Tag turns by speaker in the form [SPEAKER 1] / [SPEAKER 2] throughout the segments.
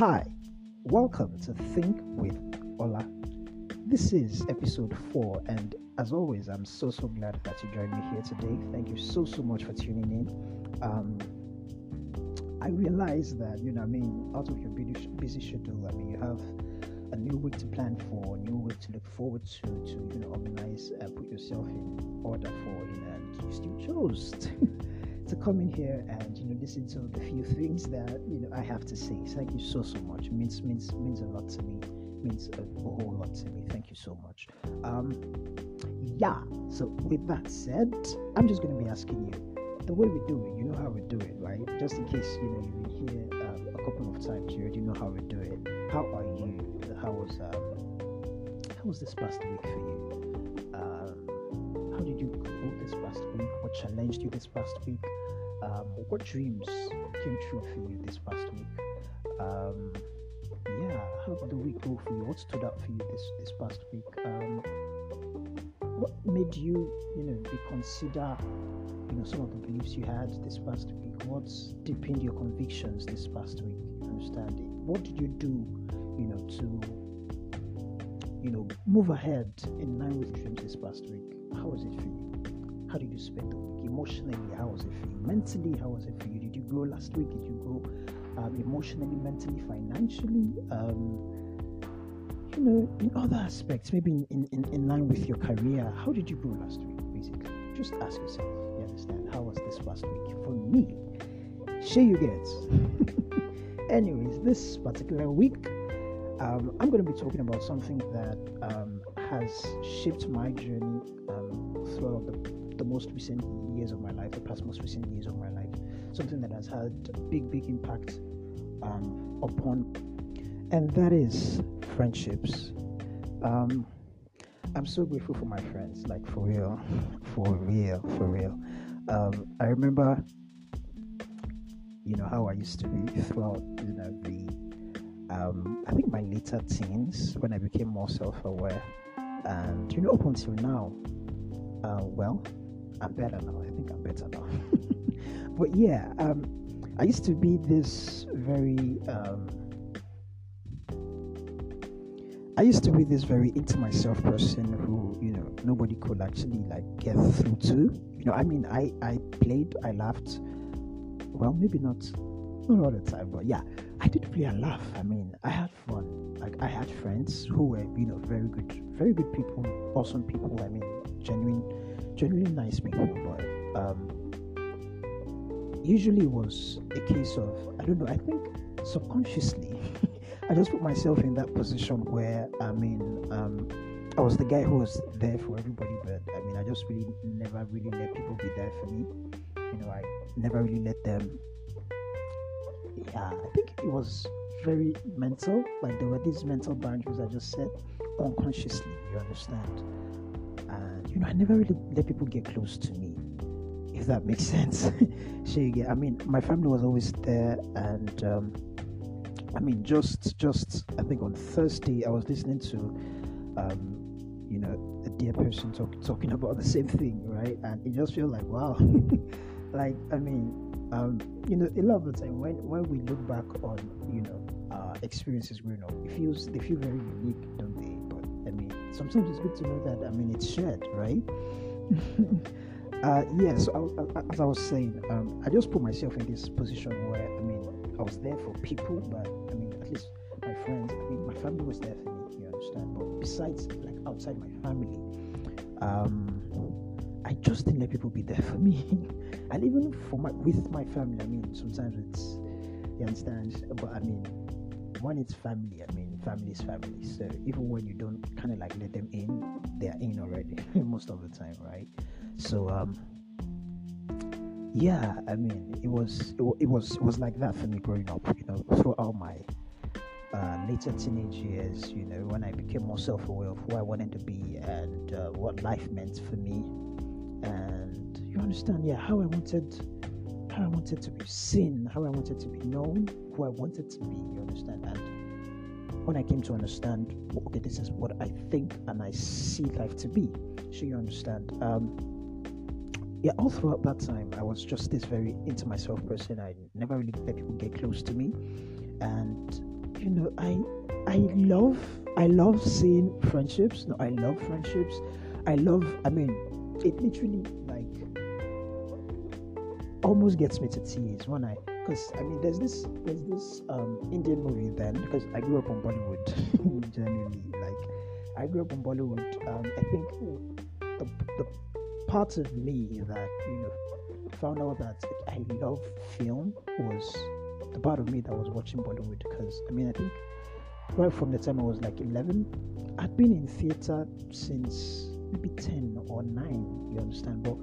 [SPEAKER 1] Hi, welcome to Think with Ola. This is episode four, and as always, I'm so so glad that you joined me here today. Thank you so so much for tuning in. Um, I realize that you know, I mean, out of your busy, busy schedule, I mean, you have a new week to plan for, a new week to look forward to, to you know, organize, uh, put yourself in order for, you know, and you still chose. To come in here and you know listen to the few things that you know I have to say. Thank you so so much. It means means means a lot to me. It means a, whole lot to me. Thank you so much. Um, yeah. So with that said, I'm just going to be asking you the way we do it. You know how we do it, right? Just in case you know you've been here um, a couple of times, you already know how we do it. How are you? How was um, how was this past week for you? Um, how did you go this past week? What challenged you this past week? Um, what dreams came true for you this past week? Um, yeah, how did the week go for you? What stood out for you this this past week? Um, what made you, you know, reconsider, you know, some of the beliefs you had this past week? What's deepened your convictions this past week? You understand it? What did you do, you know, to, you know, move ahead in line with dreams this past week? How was it for you? How did you spend the week? Emotionally, how was it for you? Mentally, how was it for you? Did you grow last week? Did you grow um, emotionally, mentally, financially? Um, you know, in other aspects, maybe in, in, in line with your career, how did you grow last week? Basically, just ask yourself. You understand? How was this past week for me? Sure, you get. Anyways, this particular week, um, I'm going to be talking about something that um, has shaped my journey um, throughout the the most recent years of my life, the past most recent years of my life, something that has had a big, big impact um, upon, and that is friendships. Um, I'm so grateful for my friends, like for real, for real, for real. Um, I remember, you know, how I used to be throughout, you know, the, um, I think my later teens when I became more self-aware, and you know, up until now, uh, well, I'm better now. I think I'm better now. but yeah, um, I used to be this very. Um, I used to be this very into myself person who, you know, nobody could actually like get through to. You know, I mean, I I played, I laughed. Well, maybe not not all the time, but yeah, I did play and laugh. I mean, I had fun. Like I had friends who were, you know, very good, very good people, awesome people. I mean, genuine genuinely nice people, but um, usually it was a case of I don't know. I think subconsciously, I just put myself in that position where I mean, um, I was the guy who was there for everybody, but I mean, I just really never really let people be there for me. You know, I never really let them. Yeah, I think it was very mental. Like there were these mental boundaries I just set unconsciously. You understand? You know, I never really let people get close to me, if that makes sense. so you get, I mean, my family was always there, and um, I mean, just, just, I think on Thursday I was listening to, um, you know, a dear person talk, talking about the same thing, right? And it just feels like, wow, like, I mean, um, you know, a lot of the time when when we look back on, you know, uh, experiences growing up, it feels they feel very unique, don't they? Sometimes it's good to know that, I mean, it's shared, right? uh, yeah, so as I was saying, um, I just put myself in this position where, I mean, I was there for people, but I mean, at least my friends, I mean, my family was there for me, you understand? But besides, like outside my family, um, I just didn't let people be there for me. and even for my with my family, I mean, sometimes it's you understand, but I mean, when it's family, I mean, family is family. So even when you don't kind of like let them in, they are in already most of the time, right? So um, yeah, I mean, it was it, it was it was like that for me growing up. You know, throughout my uh, later teenage years, you know, when I became more self-aware of who I wanted to be and uh, what life meant for me, and you understand, yeah, how I wanted how I wanted to be seen, how I wanted to be known, who I wanted to be. You understand? And when I came to understand, okay, this is what I think and I see life to be. So you understand? Um, yeah, all throughout that time, I was just this very into myself person. I never really let people get close to me, and you know, I I love I love seeing friendships. No, I love friendships. I love. I mean, it literally almost gets me to tears when I because I mean, there's this there's this um, Indian movie then because I grew up on Bollywood generally. Like I grew up on Bollywood. Um, I think the the part of me that you know found out that I love film was the part of me that was watching Bollywood because I mean I think right from the time I was like 11, I'd been in theater since maybe 10 or 9. You understand? But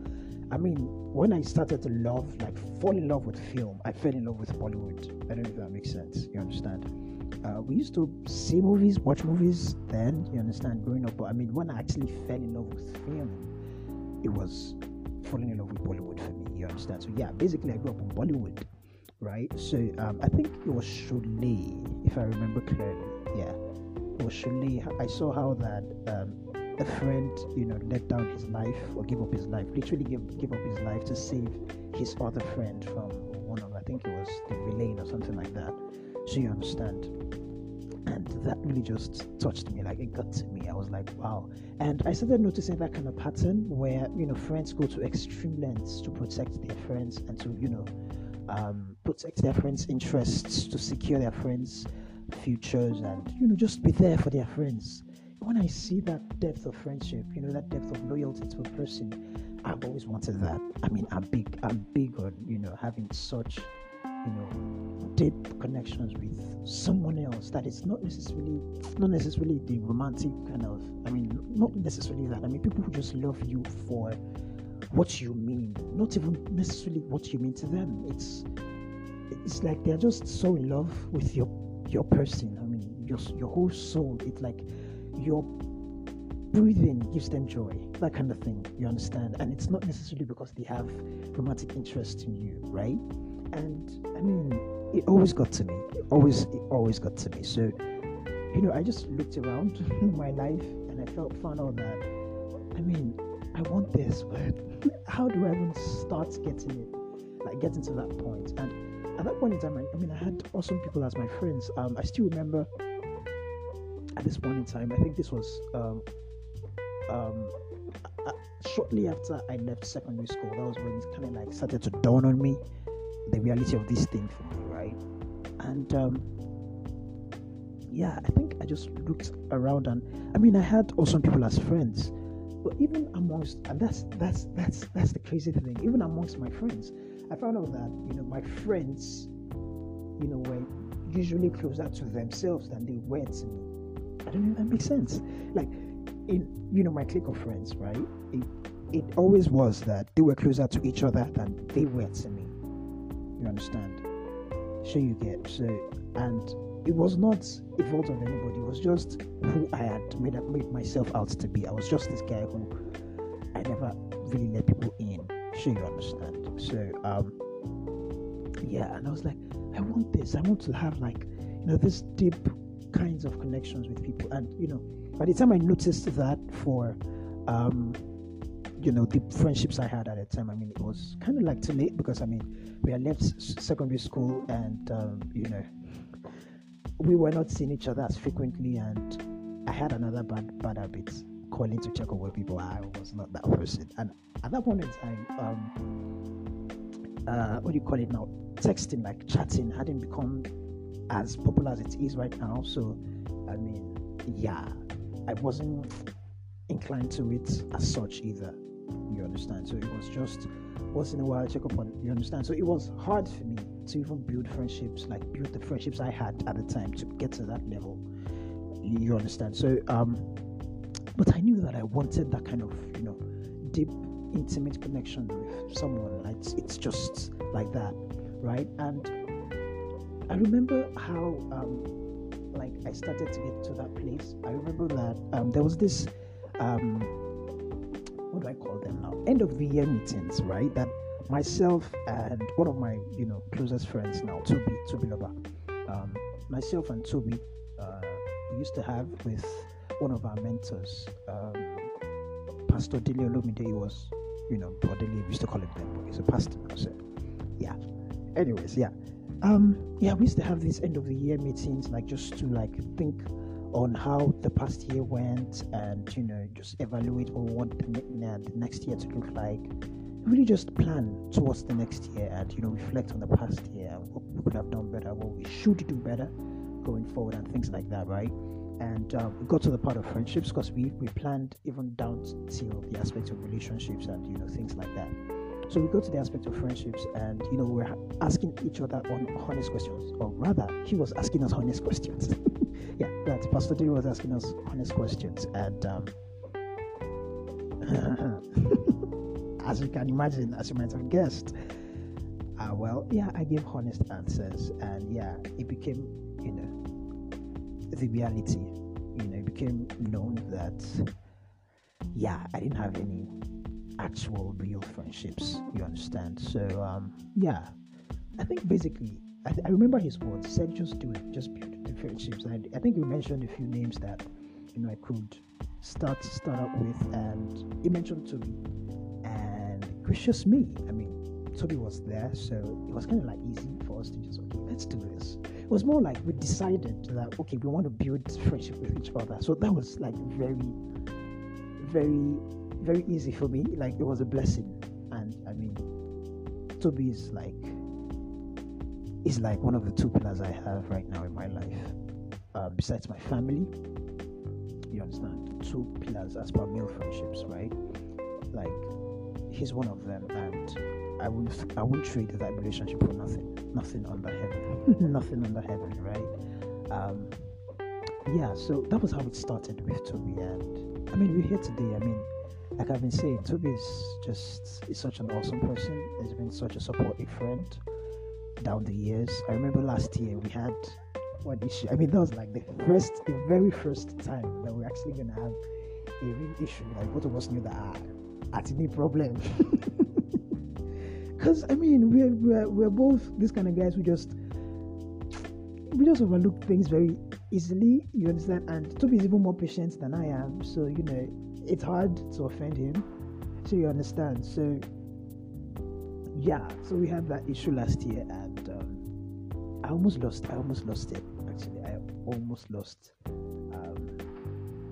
[SPEAKER 1] I mean, when I started to love, like fall in love with film, I fell in love with Bollywood. I don't know if that makes sense. You understand? Uh, we used to see movies, watch movies then, you understand, growing up. But I mean, when I actually fell in love with film, it was falling in love with Bollywood for me. You understand? So yeah, basically, I grew up in Bollywood, right? So um, I think it was Sholay, if I remember clearly. Yeah, it was Sholay. I saw how that um, a friend, you know, let down his life or give up his life, literally give give up his life to save his other friend from one of I think it was the villain or something like that. So you understand. And that really just touched me, like it got to me. I was like, wow. And I started noticing that kind of pattern where, you know, friends go to extreme lengths to protect their friends and to, you know, um, protect their friends' interests, to secure their friends' futures, and, you know, just be there for their friends when I see that depth of friendship, you know, that depth of loyalty to a person, I've always wanted that. I mean, I'm big, I'm big on, you know, having such, you know, deep connections with someone else that is not necessarily, not necessarily the romantic kind of, I mean, not necessarily that. I mean, people who just love you for what you mean, not even necessarily what you mean to them. It's, it's like they're just so in love with your, your person. I mean, your, your whole soul. It's like, your breathing gives them joy, that kind of thing. You understand? And it's not necessarily because they have romantic interest in you, right? And I mean, it always got to me. It always, it always got to me. So, you know, I just looked around my life and I felt found out that, I mean, I want this, but how do I even start getting it? Like getting to that point. And at that point in time, I, I mean, I had awesome people as my friends. Um, I still remember at this point in time. I think this was um, um, uh, shortly after I left secondary school. That was when it kind of like started to dawn on me the reality of this thing for me, right? And um, yeah, I think I just looked around and I mean, I had awesome people as friends, but even amongst and that's that's that's that's the crazy thing. Even amongst my friends, I found out that you know my friends, you know, were usually closer to themselves than they were to me I don't know if that makes sense. Like in you know my clique of friends, right? It it always was that they were closer to each other than they were to me. You understand? So you get so and it was not a fault of anybody. It was just who I had made made myself out to be. I was just this guy who I never really let people in. Sure you understand. So um yeah, and I was like, I want this. I want to have like you know this deep kinds of connections with people. And you know, by the time I noticed that for um, you know the friendships I had at the time, I mean it was kind of like too late because I mean we had left secondary school and um, you know we were not seeing each other as frequently, and I had another bad bad habit calling to check on people I was not that person. And at that point in time, um, uh, what do you call it now? Texting, like chatting, hadn't become as popular as it is right now. So, I mean, yeah, I wasn't inclined to it as such either. You understand? So it was just once in a while check up on. You understand? So it was hard for me to even build friendships, like build the friendships I had at the time to get to that level. You understand? So, um, but I knew that I wanted that kind of, you know, deep, intimate connection with someone. It's, it's just like that, right? And I remember how um, like I started to get to that place. I remember that um, there was this um, what do I call them now? End of the year meetings, right? That myself and one of my you know closest friends now, Toby Toby Loba, um, myself and Toby, uh, we used to have with one of our mentors, um, Pastor Dele Olomide. He was, you know, Dele used to call him then, but he's a pastor. So, yeah. Anyways, yeah um, yeah, we used to have these end of the year meetings, like just to like think on how the past year went, and you know, just evaluate on what the, the next year to look like. Really, just plan towards the next year, and you know, reflect on the past year, what we could have done better, what we should do better going forward, and things like that, right? And um, we got to the part of friendships because we we planned even down till the aspect of relationships and you know things like that. So we go to the aspect of friendships, and you know we're asking each other on honest questions, or rather, he was asking us honest questions. yeah, that Pastor D was asking us honest questions, and um, as you can imagine, as you might have guessed, uh, well, yeah, I gave honest answers, and yeah, it became, you know, the reality. You know, it became known that, yeah, I didn't have any actual real friendships. You understand? So um, yeah, I think basically I, I, remember his words. He said, "Just do it. Just build the friendships." And I think we mentioned a few names that you know I could start start up with, and he mentioned Toby and gracious me. I mean, Toby was there, so it was kind of like easy for us to just okay, let's do this. It was more like we decided that okay, we want to build friendship with each other. So that was like very, very very easy for me. Like it was a blessing, and I mean, Toby is like is like one of the two pillars I have right now in my life. Uh, besides my family, you understand, two pillars as per male friendships, right? Like he's one of them, and I won't I won't trade that relationship for nothing, nothing under heaven, nothing under heaven, right? Um, yeah, so that was how it started with Toby, and I mean we're here today. I mean like I've been saying, Toby is just is such an awesome person. He's been such a supportive friend down the years. I remember last year we had one issue. I mean, that was like the first, the very first time that we're actually gonna have a real issue. Like both of us knew that ah, at any problem. Because I mean, we're, we're we're both these kind of guys who just we just overlook things very easily. You understand? And Toby is even more patient than I am. So you know it's hard to offend him. So you understand. So yeah, so we had that issue last year, and um, I almost lost. I almost lost it. Actually, I almost lost. Um,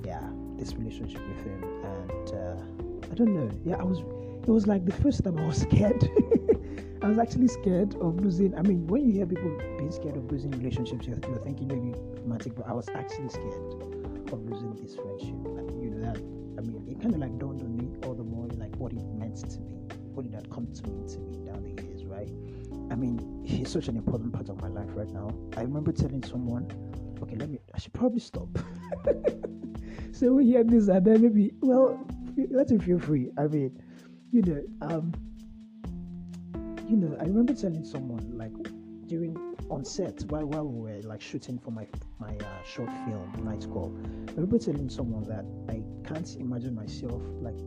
[SPEAKER 1] yeah, this relationship with him, and uh, I don't know. Yeah, I was. It was like the first time I was scared. I was actually scared of losing. I mean, when you hear people being scared of losing relationships, you're, you're thinking maybe romantic, but I was actually scared of losing this friendship. You know that I mean, it kind of like dawned on me all the more like what it meant to me, what it had come to mean to me down the years, right? I mean, he's such an important part of my life right now. I remember telling someone, okay, let me, I should probably stop. so we hear this and then maybe, well, let him feel free. I mean, you know, um, you know, I remember telling someone like during on set while while we were like shooting for my my uh, short film Night Call. I remember telling someone that I can't imagine myself like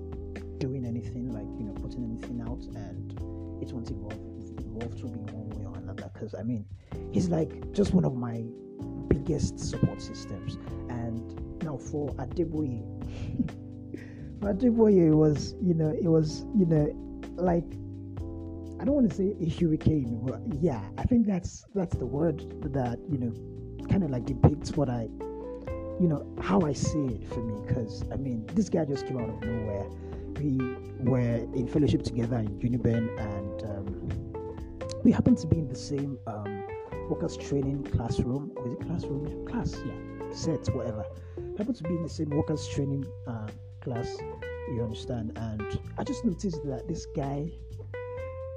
[SPEAKER 1] doing anything like you know putting anything out and it won't evolve evolve to be one way or another because I mean he's like just one of my biggest support systems and now for Adeboye for Adeboye was you know it was you know like I don't want to say a hurricane, but yeah, I think that's that's the word that you know kind of like depicts what I, you know, how I see it for me. Because I mean, this guy just came out of nowhere. We were in fellowship together in Uniben, and um, we happened to be in the same um, workers training classroom. Was it classroom? Class, yeah, set, whatever. happened to be in the same workers training uh, class. You understand? And I just noticed that this guy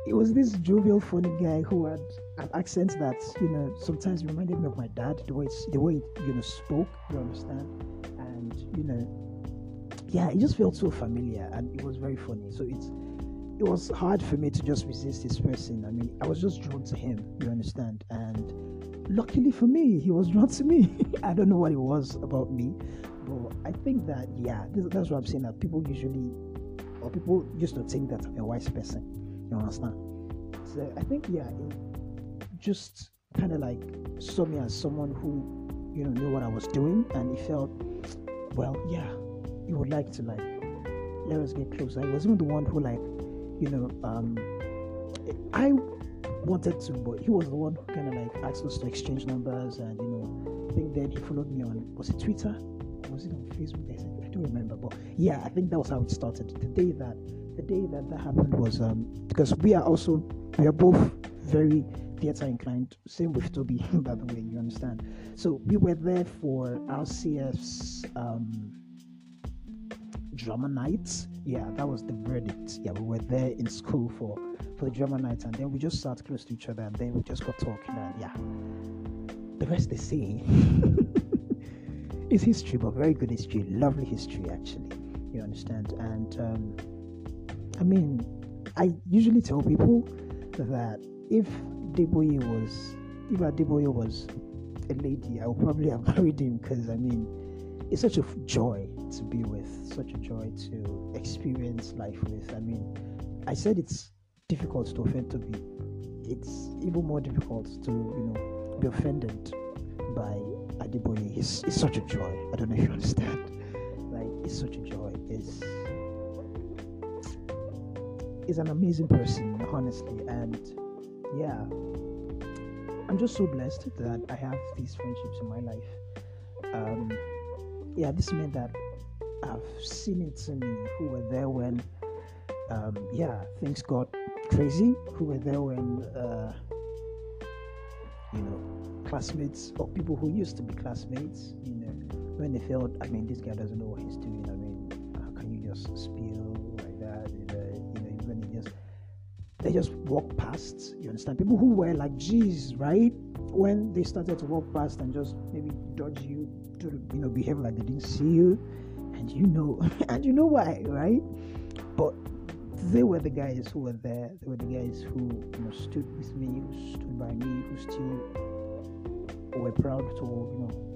[SPEAKER 1] it was this jovial, funny guy who had an accent that you know sometimes reminded me of my dad. The way the way it, you know spoke, you understand, and you know, yeah, it just felt so familiar, and it was very funny. So it's it was hard for me to just resist this person. I mean, I was just drawn to him, you understand, and luckily for me, he was drawn to me. I don't know what it was about me, but I think that yeah, this, that's what I'm saying. That people usually, or people used to think that I'm a wise person you understand? So I think yeah, just kind of like saw me as someone who you know knew what I was doing, and he felt, well, yeah, he would like to like let us get closer. I was even the one who like, you know, um, I wanted to, but he was the one who kind of like asked us to exchange numbers, and you know, I think then he followed me on was it Twitter, was it on Facebook? I, I don't remember, but yeah, I think that was how it started. The day that the day that that happened was um because we are also we are both very theater inclined. Same with Toby, by the way, you understand. So we were there for RCF's um, drama nights. Yeah, that was the verdict. Yeah, we were there in school for for the drama nights, and then we just sat close to each other, and then we just got talking, and yeah, the rest they say is history, but very good history, lovely history actually. You understand? And um, I mean, I usually tell people that if Deboye was, if Adeboye was a lady, I would probably have married him because I mean, it's such a joy to be with, such a joy to experience life with. I mean, I said it's difficult to offend to be. It's even more difficult to, you know, be offended by Adeboye. It's, it's such a joy. I don't know if you understand. Like, it's such a joy. It's is an amazing person, honestly, and yeah, I'm just so blessed that I have these friendships in my life. Um, yeah, this meant that I've seen it to me who were there when, um, yeah, things got crazy, who were there when, uh, you know, classmates or people who used to be classmates, you know, when they felt, I mean, this guy doesn't know what he's doing. I mean, how can you just spill they just walk past. You understand? People who were like G's, right? When they started to walk past and just maybe dodge you to you know behave like they didn't see you, and you know, and you know why, right? But they were the guys who were there. They were the guys who you know stood with me, who stood by me, who still were proud to you know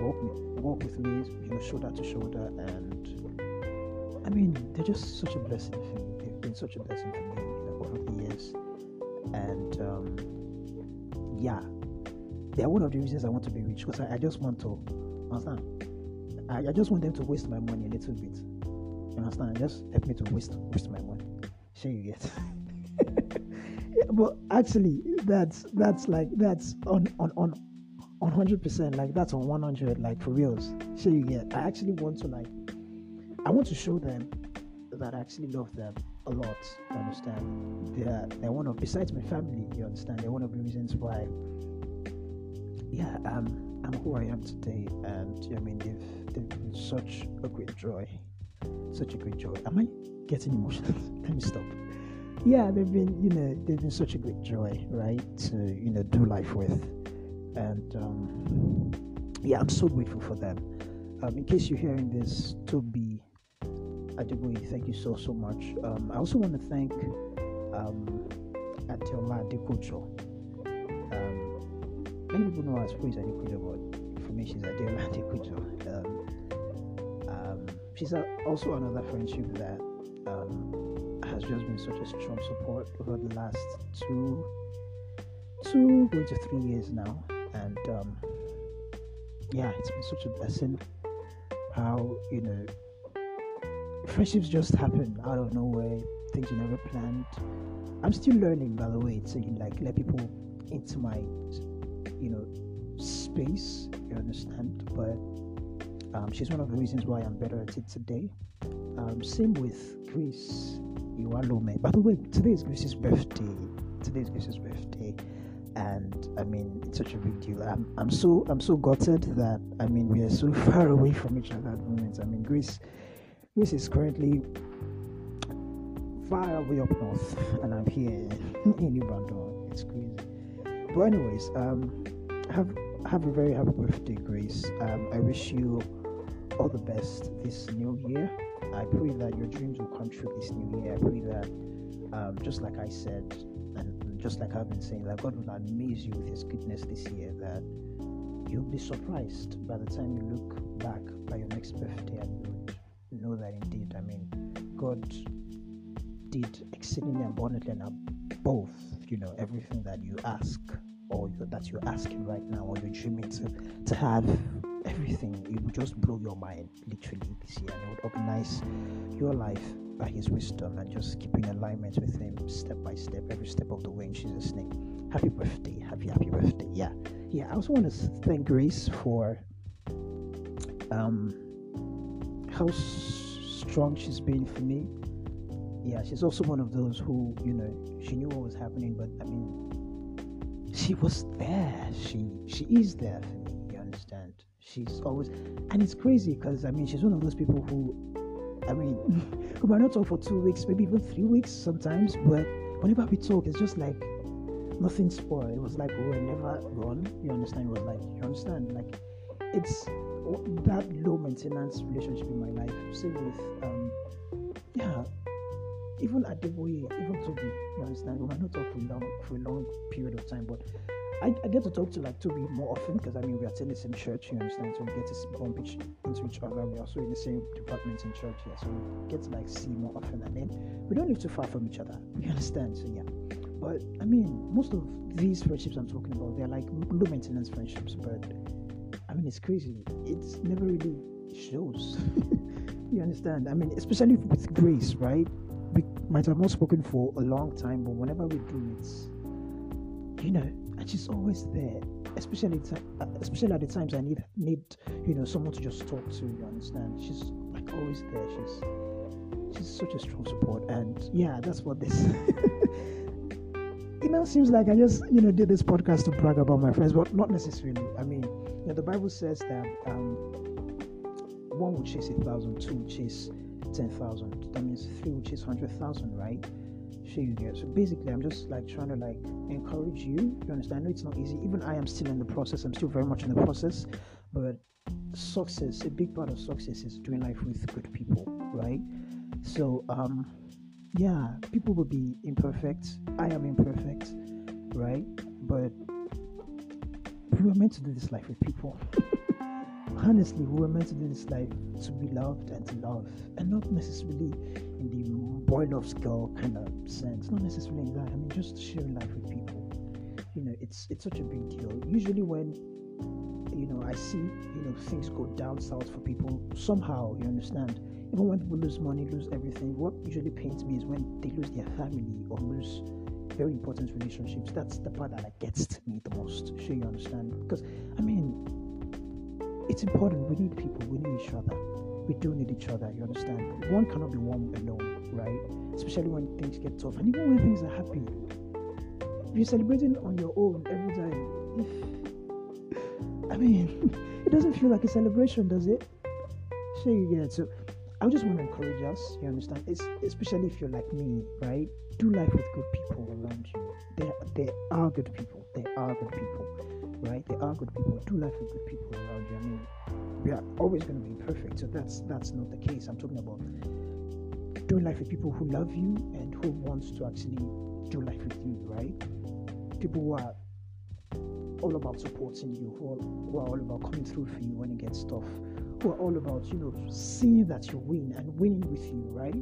[SPEAKER 1] walk walk with me, you know, shoulder to shoulder, and I mean, they're just such a blessing for me. Been such a blessing for me know, over the years, and um, yeah, they're one of the reasons I want to be rich because I, I just want to understand. I, I just want them to waste my money a little bit. You understand? Just help me to waste waste my money. Sure, you get. yeah, but actually, that's that's like that's on on on hundred percent. Like that's on one hundred. Like for reals. Sure, you get. I actually want to like. I want to show them that I actually love them a lot. You understand? They're they're one of besides my family. You understand? They're one of the reasons why. Yeah, um, I'm who I am today, and I mean they've they've been such a great joy, such a great joy. Am I getting emotional? Let me stop. Yeah, they've been you know they've been such a great joy, right? To you know do life with, and um, yeah, I'm so grateful for them. Um, in case you're hearing this, Toby Adeboye, thank you so so much. Um, I also want to thank um, Adeola Adekojo. Um, many people know as Praise Adekojo, but for me she's Adeola Adekojo. Um, um, she's a, also another friendship that um, has just been such a strong support over the last two, two going to three years now, and um, yeah, it's been such a blessing. How you know friendships just happen out of nowhere, things you never planned. I'm still learning, by the way, to like let people into my, you know, space. You understand? But um, she's one of the reasons why I'm better at it today. Um, same with Grace Iwalome. By the way, today is Grace's birthday. Today is Grace's birthday, and I mean it's such a big deal. I'm, I'm so I'm so gutted that I mean we are so far away from each other at the moment. I mean Grace Grace is currently far away up north, and I'm here in New Brandon. It's crazy. But anyways, um, have have a very happy birthday, Grace. Um, I wish you all the best this new year. I pray that your dreams will come true this new year. I pray that, um, just like I said, and just like I've been saying, that God will amaze you with His goodness this year. That you'll be surprised by the time you look back by your next birthday and know that indeed, I mean, God did exceedingly abundantly and above, you know, everything that you ask or that you're asking right now or you're dreaming to, to have everything. It would just blow your mind literally this year and it would organize your life by His wisdom and just keeping alignment with Him step by step, every step of the way in Jesus' name. Happy birthday, happy happy birthday. Yeah, yeah. I also want to thank Grace for um how strong she's been for me. Yeah, she's also one of those who you know she knew what was happening, but I mean, she was there. She she is there for me. You understand? She's always, and it's crazy because I mean she's one of those people who I mean, we might not talk for two weeks, maybe even three weeks sometimes, but whenever we talk, it's just like nothing spoiled. It was like we were never gone. You understand? It was like, you understand? Like, it's that low maintenance relationship in my life. Same with, um, yeah, even at the way, even Toby, you understand? We might not talk for long for a long period of time, but I, I, get to talk to like Toby more often because I mean we attend the same church, you understand? So we get to bump each, into each other. We're also in the same department in church here, so we get to like see more often. And then we don't live too far from each other. You understand? So yeah. But I mean, most of these friendships I'm talking about, they're like low maintenance friendships. But mean, it's crazy. It's never really shows. you understand? I mean, especially with Grace, right? We might have not spoken for a long time, but whenever we do, it's you know and she's always there especially uh, especially at the times i need need you know someone to just talk to you understand she's like always there she's she's such a strong support and yeah that's what this it now seems like i just you know did this podcast to brag about my friends but not necessarily i mean know, the bible says that um one will chase a thousand two will chase ten thousand that means three will chase hundred thousand right sure you get. So basically, I'm just like trying to like encourage you. You understand? I know it's not easy. Even I am still in the process. I'm still very much in the process. But success, a big part of success is doing life with good people, right? So, um, yeah, people will be imperfect. I am imperfect, right? But we were meant to do this life with people. honestly, we were meant to do this life to be loved and to love, and not necessarily in the boy loves girl kind of sense. Not necessarily in that. I mean, just sharing life with people. You know, it's it's such a big deal. Usually, when you know I see you know things go down south for people, somehow you understand. Even when people lose money, lose everything, what usually pains me is when they lose their family or lose very important relationships. That's the part that like, gets to me the most. Sure, you understand? Because I mean, it's important. We need people. We need each other. We do need each other. You understand? One cannot be one alone, right? Especially when things get tough, and even when things are happy. If you're celebrating on your own every time, I mean, it doesn't feel like a celebration, does it? Sure, you get it. So, I just want to encourage us. You understand? It's especially if you're like me, right? Do life with good people around you. There, there are good people. There are good people right? There are good people. Do life with good people around you. I mean, we are always going to be perfect, so that's that's not the case. I'm talking about doing life with people who love you and who wants to actually do life with you, right? People who are all about supporting you, who are, who are all about coming through for you when it gets tough, who are all about you know seeing that you win and winning with you, right?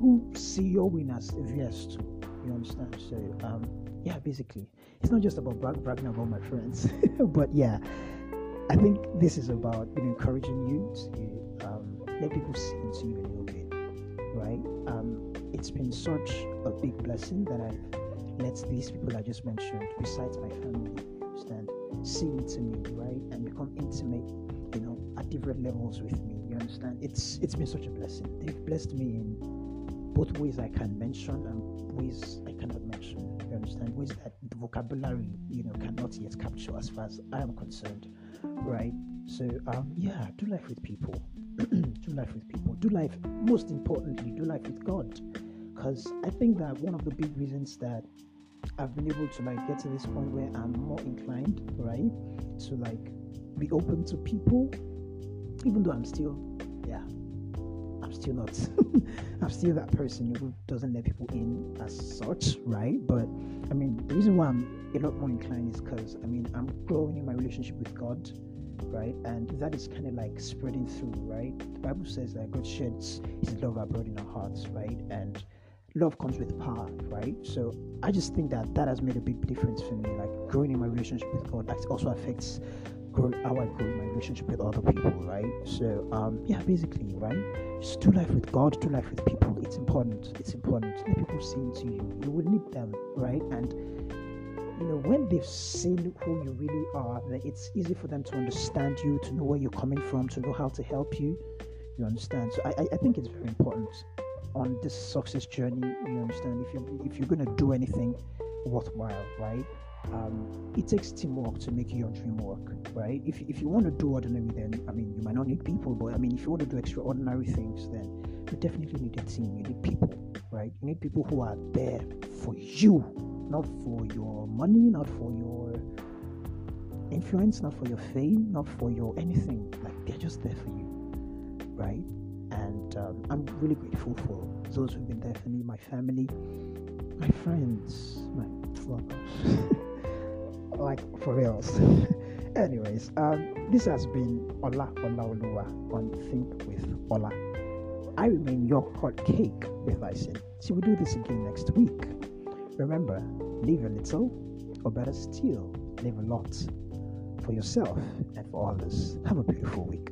[SPEAKER 1] Who see your win as VS too. You understand? So um, yeah, basically it's not just about brag- bragging about my friends, but yeah, I think this is about you know, encouraging you to um, let people see into you a little bit, right? Um, it's been such a big blessing that I've let these people I just mentioned, besides my family, understand, see into me, right, and become intimate, you know, at different levels with me. You understand? It's it's been such a blessing. They've blessed me in both ways I can mention and ways I cannot mention You understand ways that the vocabulary you know cannot yet capture as far as I am concerned, right? So um, yeah, do life with people. do life with people. Do life. Most importantly, do life with God, because I think that one of the big reasons that I've been able to like get to this point where I'm more inclined, right, to like be open to people, even though I'm still, yeah, I'm still not, I'm still that person who doesn't let people in as such, right? But I mean, the reason why I'm a lot more inclined is because I mean, I'm growing in my relationship with God, right? And that is kind of like spreading through, right? The Bible says that God sheds His love abroad in our hearts, right? And love comes with power, right? So I just think that that has made a big difference for me. Like growing in my relationship with God, that also affects grow how I grow my relationship with other people, right? So um, yeah, basically, right? Just do life with God, do life with people. It's important. It's important. Let people see into you. You will need them, right? And you know when they've seen who you really are, then it's easy for them to understand you, to know where you're coming from, to know how to help you. You understand? So I, I think it's very important on this success journey. You understand? If you if you're gonna do anything worthwhile, right? Um, it takes teamwork to make your dream work, right? If, if you want to do ordinary, then I mean, you might not need people, but I mean, if you want to do extraordinary things, then you definitely need a team. You need people, right? You need people who are there for you, not for your money, not for your influence, not for your fame, not for your anything. Like they're just there for you, right? And um, I'm really grateful for those who've been there for me, my family, my friends, my lovers. like for reals. Anyways, um, this has been Ola Ola Olua on Think with Ola. I remain your hot cake with icing. See, we'll do this again next week. Remember, live a little, or better still, live a lot for yourself and for others. Have a beautiful week.